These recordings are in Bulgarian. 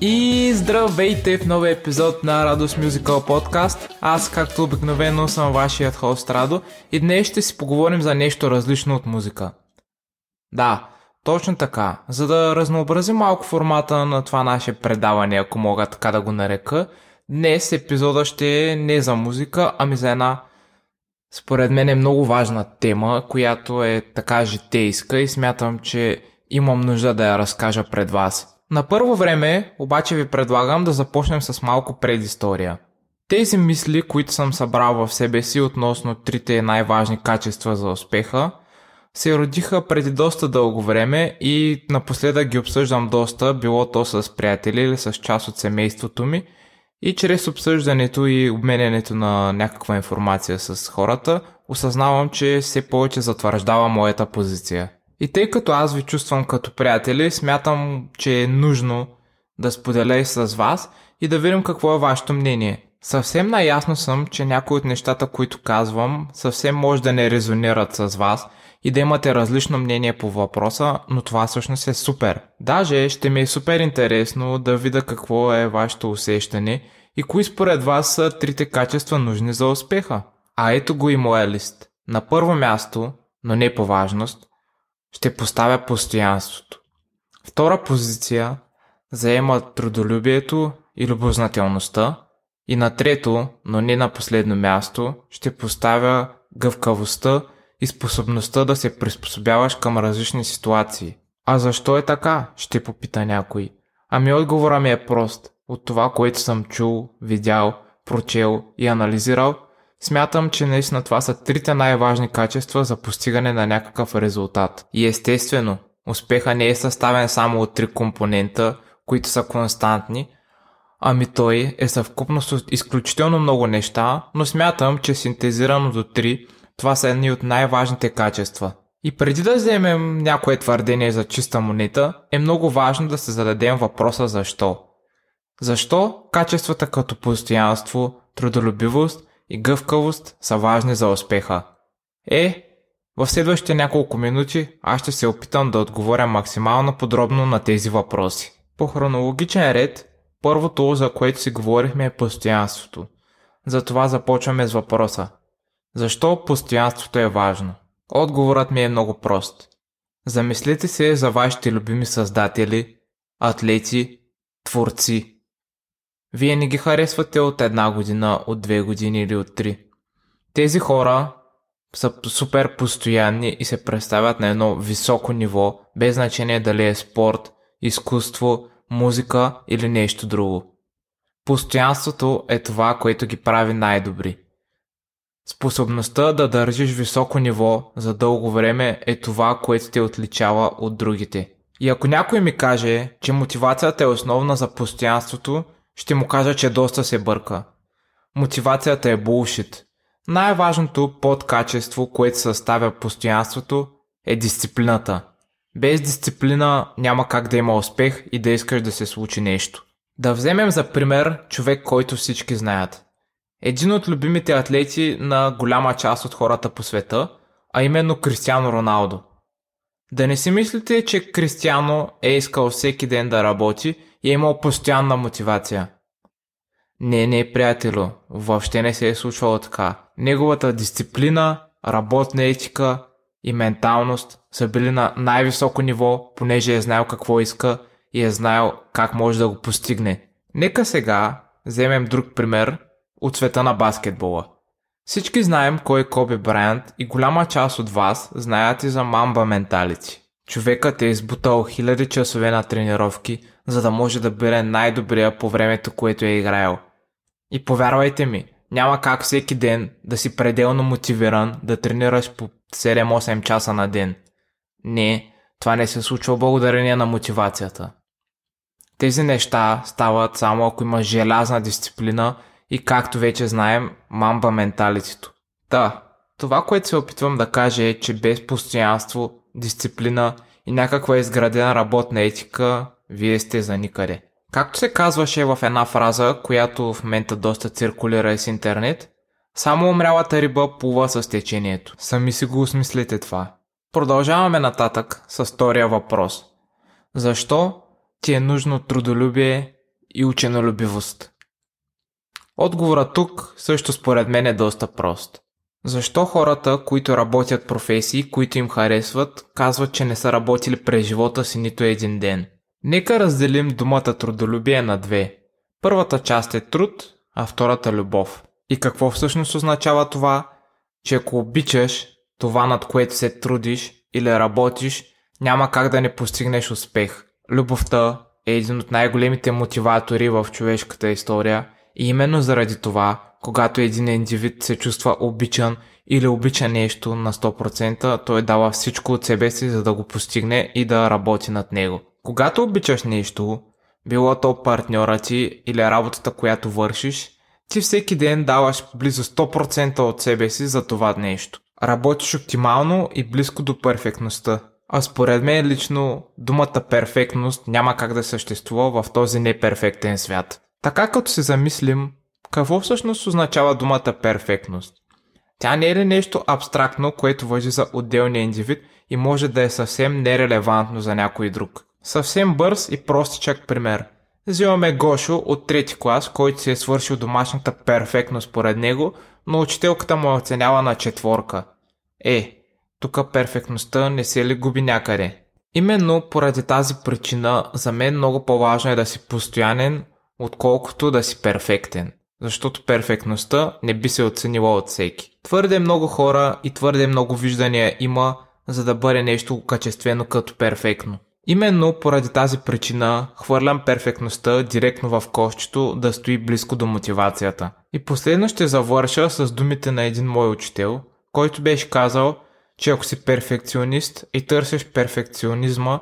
И здравейте в новия епизод на Радост Musical Podcast. Аз, както обикновено, съм вашият хост Радо и днес ще си поговорим за нещо различно от музика. Да, точно така. За да разнообразим малко формата на това наше предаване, ако мога така да го нарека, днес епизода ще е не за музика, ами за една според мен е много важна тема, която е така житейска и смятам, че имам нужда да я разкажа пред вас. На първо време обаче ви предлагам да започнем с малко предистория. Тези мисли, които съм събрал в себе си относно трите най-важни качества за успеха, се родиха преди доста дълго време и напоследък ги обсъждам доста, било то с приятели или с част от семейството ми и чрез обсъждането и обменянето на някаква информация с хората, осъзнавам, че все повече затвърждава моята позиция. И тъй като аз ви чувствам като приятели, смятам, че е нужно да споделя и с вас и да видим какво е вашето мнение. Съвсем наясно съм, че някои от нещата, които казвам, съвсем може да не резонират с вас и да имате различно мнение по въпроса, но това всъщност е супер. Даже ще ми е супер интересно да видя какво е вашето усещане и кои според вас са трите качества нужни за успеха. А ето го и моя лист. На първо място, но не по важност, ще поставя постоянството. Втора позиция заема трудолюбието и любознателността. И на трето, но не на последно място, ще поставя гъвкавостта и способността да се приспособяваш към различни ситуации. А защо е така? Ще попита някой. Ами отговора ми е прост. От това, което съм чул, видял, прочел и анализирал, Смятам, че наистина това са трите най-важни качества за постигане на някакъв резултат. И естествено, успеха не е съставен само от три компонента, които са константни, ами той е съвкупност от изключително много неща, но смятам, че синтезирано до три, това са едни от най-важните качества. И преди да вземем някое твърдение за чиста монета, е много важно да се зададем въпроса защо. Защо качествата като постоянство, трудолюбивост и гъвкавост са важни за успеха. Е, в следващите няколко минути аз ще се опитам да отговоря максимално подробно на тези въпроси. По хронологичен ред, първото, за което си говорихме е постоянството. Затова започваме с въпроса. Защо постоянството е важно? Отговорът ми е много прост. Замислете се за вашите любими създатели, атлети, творци, вие не ги харесвате от една година, от две години или от три. Тези хора са супер постоянни и се представят на едно високо ниво, без значение дали е спорт, изкуство, музика или нещо друго. Постоянството е това, което ги прави най-добри. Способността да държиш високо ниво за дълго време е това, което те отличава от другите. И ако някой ми каже, че мотивацията е основна за постоянството, ще му кажа, че доста се бърка. Мотивацията е булшит. Най-важното подкачество, което съставя постоянството, е дисциплината. Без дисциплина няма как да има успех и да искаш да се случи нещо. Да вземем за пример човек, който всички знаят. Един от любимите атлети на голяма част от хората по света, а именно Кристиано Роналдо. Да не си мислите, че Кристиано е искал всеки ден да работи и е имал постоянна мотивация. Не, не, приятелю, въобще не се е случвало така. Неговата дисциплина, работна етика и менталност са били на най-високо ниво, понеже е знаел какво иска и е знаел как може да го постигне. Нека сега вземем друг пример от света на баскетбола. Всички знаем кой е Коби Брайант и голяма част от вас знаят и за мамба менталити. Човекът е избутал хиляди часове на тренировки, за да може да бъде най-добрия по времето, което е играел. И повярвайте ми, няма как всеки ден да си пределно мотивиран да тренираш по 7-8 часа на ден. Не, това не се случва благодарение на мотивацията. Тези неща стават само ако има желязна дисциплина и както вече знаем, мамба менталитето. Та, това, което се опитвам да кажа е, че без постоянство, дисциплина и някаква изградена работна етика, вие сте за никъде. Както се казваше в една фраза, която в момента доста циркулира из интернет, само умрялата риба плува с течението. Сами си го осмислите това. Продължаваме нататък с втория въпрос. Защо ти е нужно трудолюбие и ученолюбивост? Отговорът тук също според мен е доста прост. Защо хората, които работят професии, които им харесват, казват, че не са работили през живота си нито един ден? Нека разделим думата трудолюбие на две. Първата част е труд, а втората любов. И какво всъщност означава това? Че ако обичаш това, над което се трудиш или работиш, няма как да не постигнеш успех. Любовта е един от най-големите мотиватори в човешката история и именно заради това, когато един индивид се чувства обичан или обича нещо на 100%, той дава всичко от себе си, за да го постигне и да работи над него. Когато обичаш нещо, било то партньора ти или работата, която вършиш, ти всеки ден даваш близо 100% от себе си за това нещо. Работиш оптимално и близко до перфектността. А според мен лично думата перфектност няма как да съществува в този неперфектен свят. Така като се замислим, какво всъщност означава думата перфектност? Тя не е ли нещо абстрактно, което въжи за отделния индивид и може да е съвсем нерелевантно за някой друг? Съвсем бърз и простичък пример. Взимаме Гошо от трети клас, който си е свършил домашната перфектно според него, но учителката му е оценява на четворка. Е, тук перфектността не се ли губи някъде? Именно поради тази причина за мен много по-важно е да си постоянен, отколкото да си перфектен. Защото перфектността не би се оценила от всеки. Твърде много хора и твърде много виждания има, за да бъде нещо качествено като перфектно. Именно поради тази причина хвърлям перфектността директно в кошчето да стои близко до мотивацията. И последно ще завърша с думите на един мой учител, който беше казал, че ако си перфекционист и търсиш перфекционизма,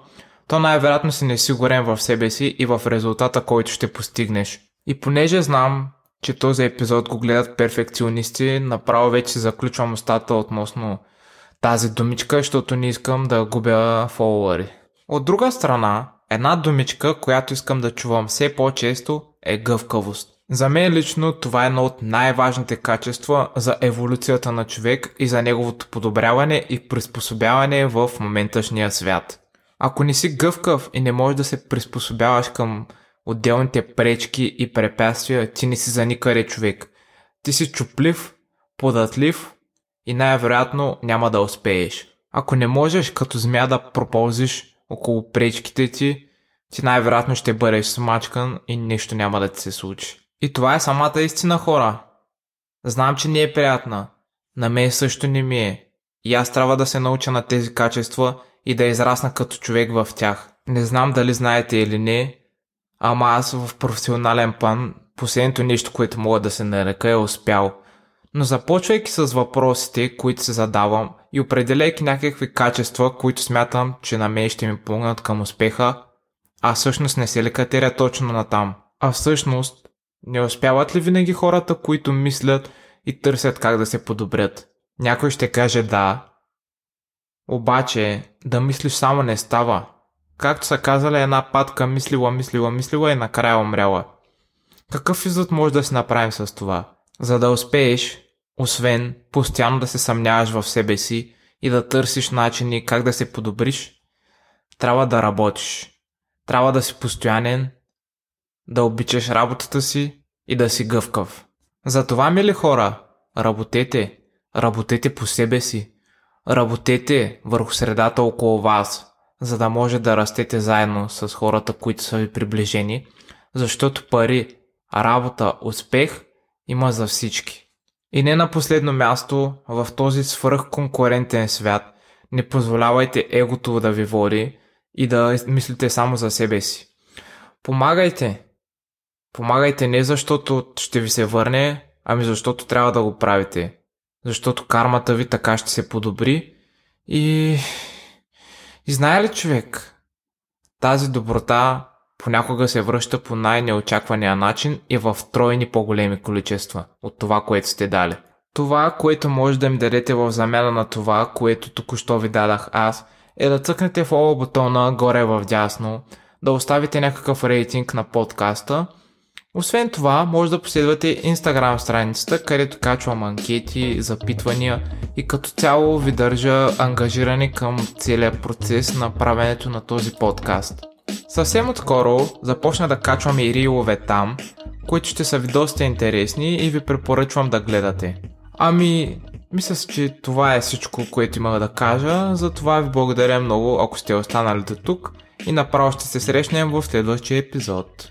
то най-вероятно си несигурен в себе си и в резултата, който ще постигнеш. И понеже знам, че този епизод го гледат перфекционисти, направо вече заключвам устата относно тази думичка, защото не искам да губя фолуари. От друга страна, една думичка, която искам да чувам все по-често е гъвкавост. За мен лично това е едно от най-важните качества за еволюцията на човек и за неговото подобряване и приспособяване в моменташния свят. Ако не си гъвкав и не можеш да се приспособяваш към отделните пречки и препятствия, ти не си за никъде човек. Ти си чуплив, податлив и най-вероятно няма да успееш. Ако не можеш като змия да проползиш около пречките ти, ти най-вероятно ще бъдеш смачкан и нищо няма да ти се случи. И това е самата истина, хора. Знам, че не е приятна. На мен също не ми е. И аз трябва да се науча на тези качества и да израсна като човек в тях. Не знам дали знаете или не, ама аз в професионален план последното нещо, което мога да се нарека е успял. Но започвайки с въпросите, които се задавам и определяйки някакви качества, които смятам, че на мен ще ми помогнат към успеха, а всъщност не се ли катеря точно на там. А всъщност, не успяват ли винаги хората, които мислят и търсят как да се подобрят? Някой ще каже да, обаче да мислиш само не става. Както са казали, една патка мислила, мислила, мислила и накрая умряла. Какъв извод може да си направим с това? За да успееш, освен постоянно да се съмняваш в себе си и да търсиш начини как да се подобриш, трябва да работиш. Трябва да си постоянен, да обичаш работата си и да си гъвкав. Затова, мили хора, работете, работете по себе си, работете върху средата около вас, за да може да растете заедно с хората, които са ви приближени, защото пари, работа, успех има за всички. И не на последно място, в този свръхконкурентен свят, не позволявайте егото да ви води и да мислите само за себе си. Помагайте. Помагайте не защото ще ви се върне, ами защото трябва да го правите. Защото кармата ви така ще се подобри и... И знае ли човек, тази доброта понякога се връща по най-неочаквания начин и в тройни по-големи количества от това, което сте дали. Това, което може да ми дадете в замяна на това, което току-що ви дадах аз, е да цъкнете оба бутона горе в дясно, да оставите някакъв рейтинг на подкаста. Освен това, може да последвате Instagram страницата, където качвам анкети, запитвания и като цяло ви държа ангажирани към целият процес на правенето на този подкаст. Съвсем отскоро започна да качвам и рилове там, които ще са ви доста интересни и ви препоръчвам да гледате. Ами, мисля, че това е всичко, което имах да кажа, затова ви благодаря много, ако сте останали до тук и направо ще се срещнем в следващия епизод.